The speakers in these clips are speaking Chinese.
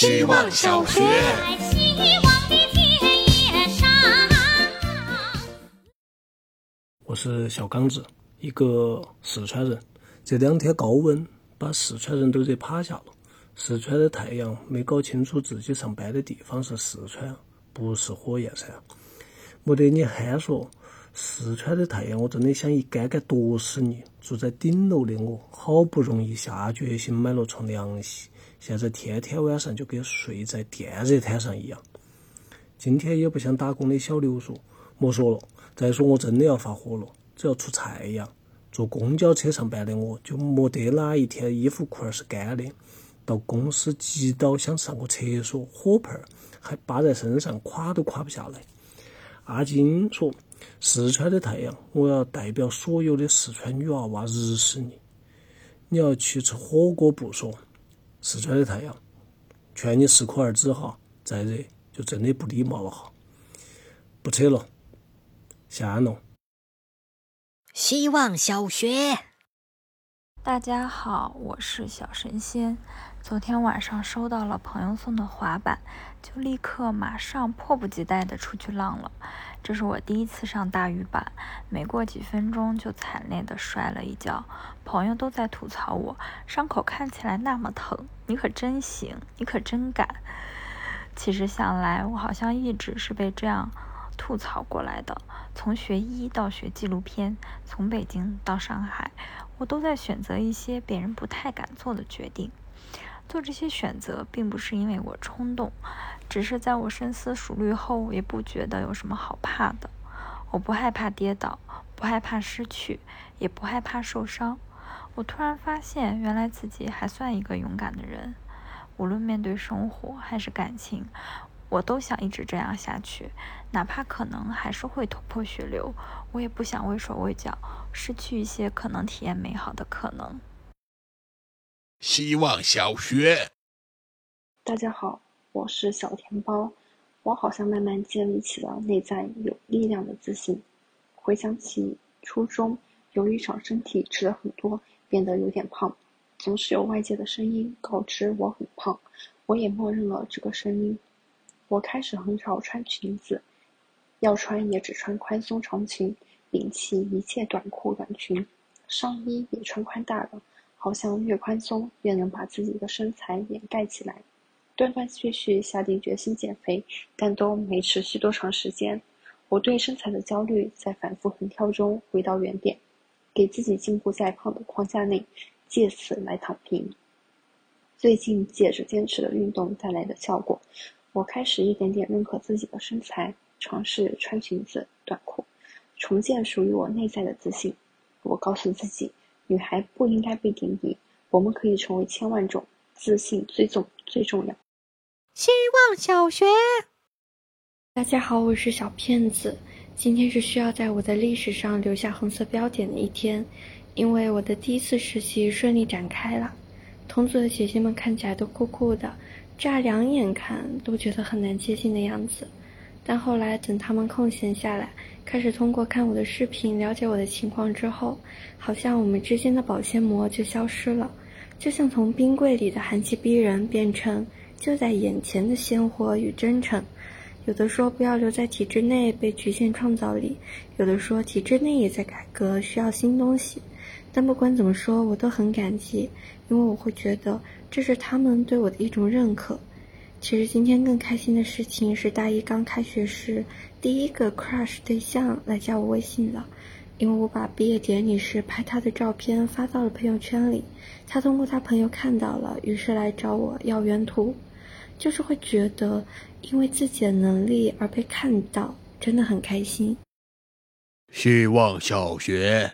希望小学。我是小刚子，一个四川人。这两天高温把四川人都热趴下了。四川的太阳没搞清楚自己上班的地方是四川，不是火焰山。没得你憨说，四川的太阳我真的想一杆杆剁死你！住在顶楼的我，好不容易下决心买了床凉席，现在天天晚上就跟睡在电热毯上一样。今天也不想打工的小刘说，莫说了。再说我真的要发火了，只要出太阳，坐公交车上班的我就没得哪一天衣服裤儿是干的。到公司急到想上个厕所，火盆儿还扒在身上，垮都垮不下来。阿金说：“四川的太阳，我要代表所有的四川女娃娃日死你！你要去吃火锅不说，四川的太阳，劝你适可而止哈，再热就真的不礼貌了哈。不扯了。”下安了。希望小学，大家好，我是小神仙。昨天晚上收到了朋友送的滑板，就立刻马上迫不及待的出去浪了。这是我第一次上大雨板，没过几分钟就惨烈的摔了一跤。朋友都在吐槽我，伤口看起来那么疼，你可真行，你可真敢。其实想来，我好像一直是被这样。吐槽过来的，从学医到学纪录片，从北京到上海，我都在选择一些别人不太敢做的决定。做这些选择，并不是因为我冲动，只是在我深思熟虑后，也不觉得有什么好怕的。我不害怕跌倒，不害怕失去，也不害怕受伤。我突然发现，原来自己还算一个勇敢的人。无论面对生活还是感情。我都想一直这样下去，哪怕可能还是会头破血流，我也不想畏手畏脚，失去一些可能体验美好的可能。希望小学，大家好，我是小甜包，我好像慢慢建立起了内在有力量的自信。回想起初中，由于长身体吃了很多，变得有点胖，总是有外界的声音告知我很胖，我也默认了这个声音。我开始很少穿裙子，要穿也只穿宽松长裙，摒弃一切短裤短裙，上衣也穿宽大的，好像越宽松越能把自己的身材掩盖起来。断断续续下定决心减肥，但都没持续多长时间。我对身材的焦虑在反复横跳中回到原点，给自己禁锢在胖的框架内，借此来躺平。最近借着坚持的运动带来的效果。我开始一点点认可自己的身材，尝试穿裙子、短裤，重建属于我内在的自信。我告诉自己，女孩不应该被定义，我们可以成为千万种，自信最重最重要。希望小学，大家好，我是小骗子。今天是需要在我的历史上留下红色标点的一天，因为我的第一次实习顺利展开了。同组的姐姐们看起来都酷酷的。乍两眼看都觉得很难接近的样子，但后来等他们空闲下来，开始通过看我的视频了解我的情况之后，好像我们之间的保鲜膜就消失了，就像从冰柜里的寒气逼人变成就在眼前的鲜活与真诚。有的说不要留在体制内被局限创造力，有的说体制内也在改革，需要新东西。但不管怎么说，我都很感激，因为我会觉得。这是他们对我的一种认可。其实今天更开心的事情是，大一刚开学时，第一个 crush 对象来加我微信了。因为我把毕业典礼时拍他的照片发到了朋友圈里，他通过他朋友看到了，于是来找我要原图。就是会觉得，因为自己的能力而被看到，真的很开心。希望小学，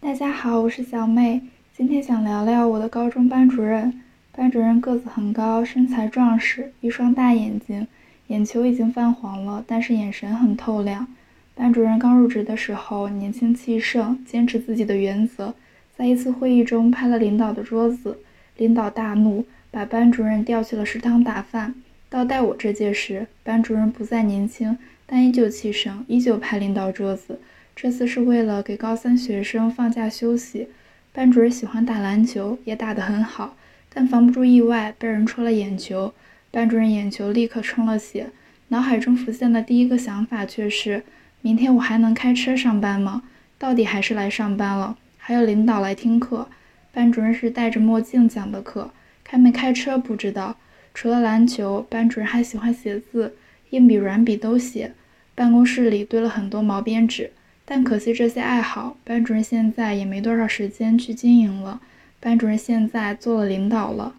大家好，我是小妹。今天想聊聊我的高中班主任。班主任个子很高，身材壮实，一双大眼睛，眼球已经泛黄了，但是眼神很透亮。班主任刚入职的时候年轻气盛，坚持自己的原则，在一次会议中拍了领导的桌子，领导大怒，把班主任调去了食堂打饭。到带我这届时，班主任不再年轻，但依旧气盛，依旧拍领导桌子。这次是为了给高三学生放假休息。班主任喜欢打篮球，也打得很好，但防不住意外，被人戳了眼球。班主任眼球立刻充了血，脑海中浮现的第一个想法却是：明天我还能开车上班吗？到底还是来上班了。还有领导来听课，班主任是戴着墨镜讲的课，开没开车不知道。除了篮球，班主任还喜欢写字，硬笔、软笔都写。办公室里堆了很多毛边纸，但可惜这些爱好，班主任现在也没多少时间去经营了。班主任现在做了领导了。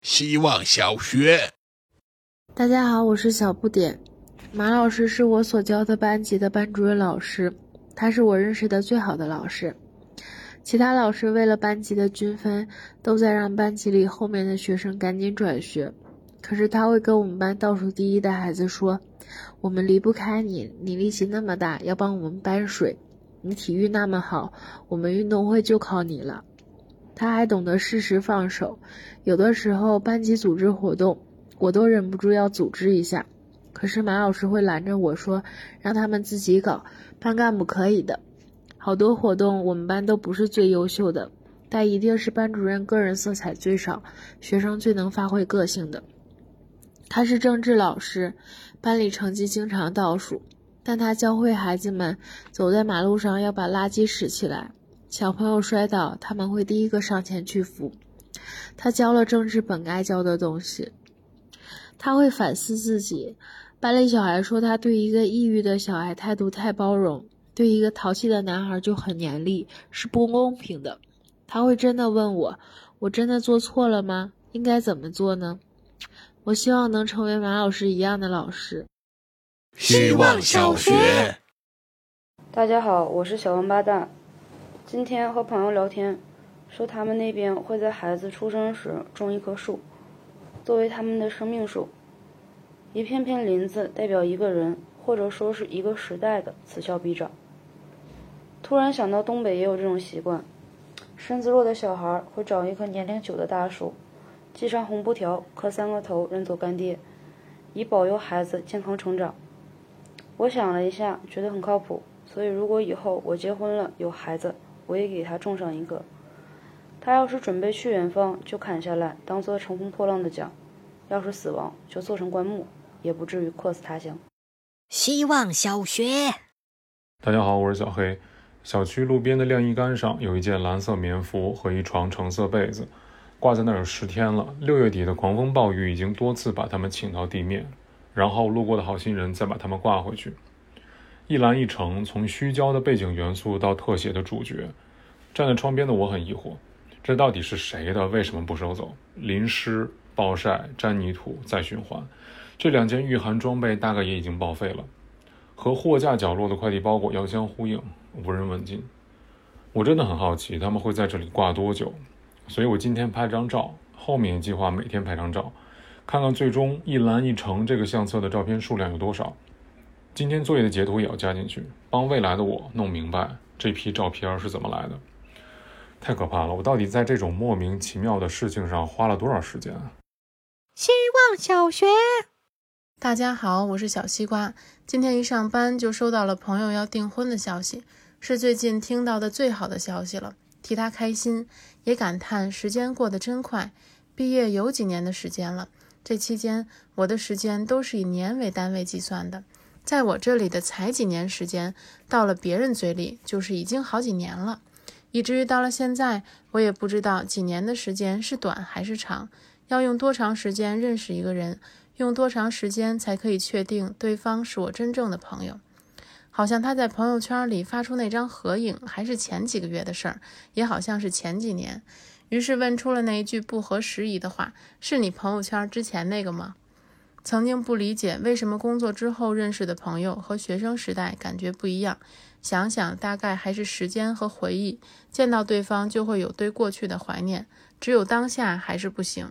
希望小学，大家好，我是小不点。马老师是我所教的班级的班主任老师，他是我认识的最好的老师。其他老师为了班级的均分，都在让班级里后面的学生赶紧转学。可是他会跟我们班倒数第一的孩子说：“我们离不开你，你力气那么大，要帮我们搬水；你体育那么好，我们运动会就靠你了。”他还懂得适时放手，有的时候班级组织活动，我都忍不住要组织一下，可是马老师会拦着我说，让他们自己搞，班干部可以的。好多活动我们班都不是最优秀的，但一定是班主任个人色彩最少，学生最能发挥个性的。他是政治老师，班里成绩经常倒数，但他教会孩子们走在马路上要把垃圾拾起来。小朋友摔倒，他们会第一个上前去扶。他教了政治本该教的东西。他会反思自己。班里小孩说他对一个抑郁的小孩态度太包容，对一个淘气的男孩就很严厉，是不公平的。他会真的问我：我真的做错了吗？应该怎么做呢？我希望能成为马老师一样的老师。希望小学，大家好，我是小王八蛋。今天和朋友聊天，说他们那边会在孩子出生时种一棵树，作为他们的生命树。一片片林子代表一个人，或者说是一个时代的此消彼长。突然想到东北也有这种习惯，身子弱的小孩会找一棵年龄久的大树，系上红布条，磕三个头认作干爹，以保佑孩子健康成长。我想了一下，觉得很靠谱，所以如果以后我结婚了有孩子。我也给他种上一个。他要是准备去远方，就砍下来当做乘风破浪的桨；要是死亡，就做成棺木，也不至于客死他乡。希望小学，大家好，我是小黑。小区路边的晾衣杆上有一件蓝色棉服和一床橙色被子，挂在那儿有十天了。六月底的狂风暴雨已经多次把它们请到地面，然后路过的好心人再把它们挂回去。一蓝一橙，从虚焦的背景元素到特写的主角。站在窗边的我很疑惑，这到底是谁的？为什么不收走？淋湿、暴晒、沾泥土、再循环，这两件御寒装备大概也已经报废了。和货架角落的快递包裹遥相呼应，无人问津。我真的很好奇，他们会在这里挂多久？所以我今天拍张照，后面计划每天拍张照，看看最终一蓝一橙这个相册的照片数量有多少。今天作业的截图也要加进去，帮未来的我弄明白这批照片是怎么来的。太可怕了！我到底在这种莫名其妙的事情上花了多少时间啊？希望小学，大家好，我是小西瓜。今天一上班就收到了朋友要订婚的消息，是最近听到的最好的消息了，替他开心，也感叹时间过得真快。毕业有几年的时间了，这期间我的时间都是以年为单位计算的，在我这里的才几年时间，到了别人嘴里就是已经好几年了。以至于到了现在，我也不知道几年的时间是短还是长，要用多长时间认识一个人，用多长时间才可以确定对方是我真正的朋友。好像他在朋友圈里发出那张合影，还是前几个月的事儿，也好像是前几年。于是问出了那一句不合时宜的话：“是你朋友圈之前那个吗？”曾经不理解为什么工作之后认识的朋友和学生时代感觉不一样。想想，大概还是时间和回忆，见到对方就会有对过去的怀念，只有当下还是不行。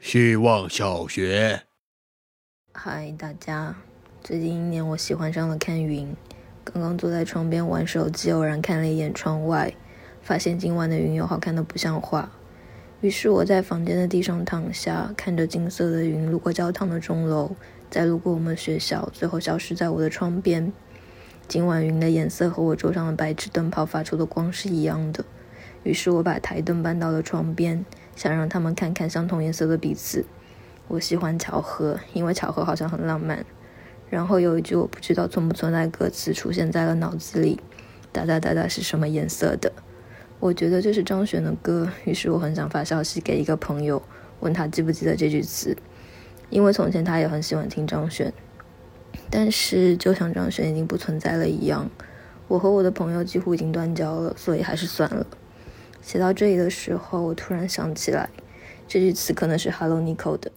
希望小学，嗨，大家，最近一年我喜欢上了看云。刚刚坐在窗边玩手机，偶然看了一眼窗外，发现今晚的云有好看的不像话。于是我在房间的地上躺下，看着金色的云路过教堂的钟楼，再路过我们学校，最后消失在我的窗边。今晚云的颜色和我桌上的白炽灯泡发出的光是一样的，于是我把台灯搬到了窗边，想让他们看看相同颜色的彼此。我喜欢巧合，因为巧合好像很浪漫。然后有一句我不知道存不存在歌词出现在了脑子里，哒哒哒哒是什么颜色的？我觉得这是张悬的歌，于是我很想发消息给一个朋友，问他记不记得这句词，因为从前他也很喜欢听张悬。但是就像张悬已经不存在了一样，我和我的朋友几乎已经断交了，所以还是算了。写到这里的时候，我突然想起来，这句词可能是 Hello Nico 的。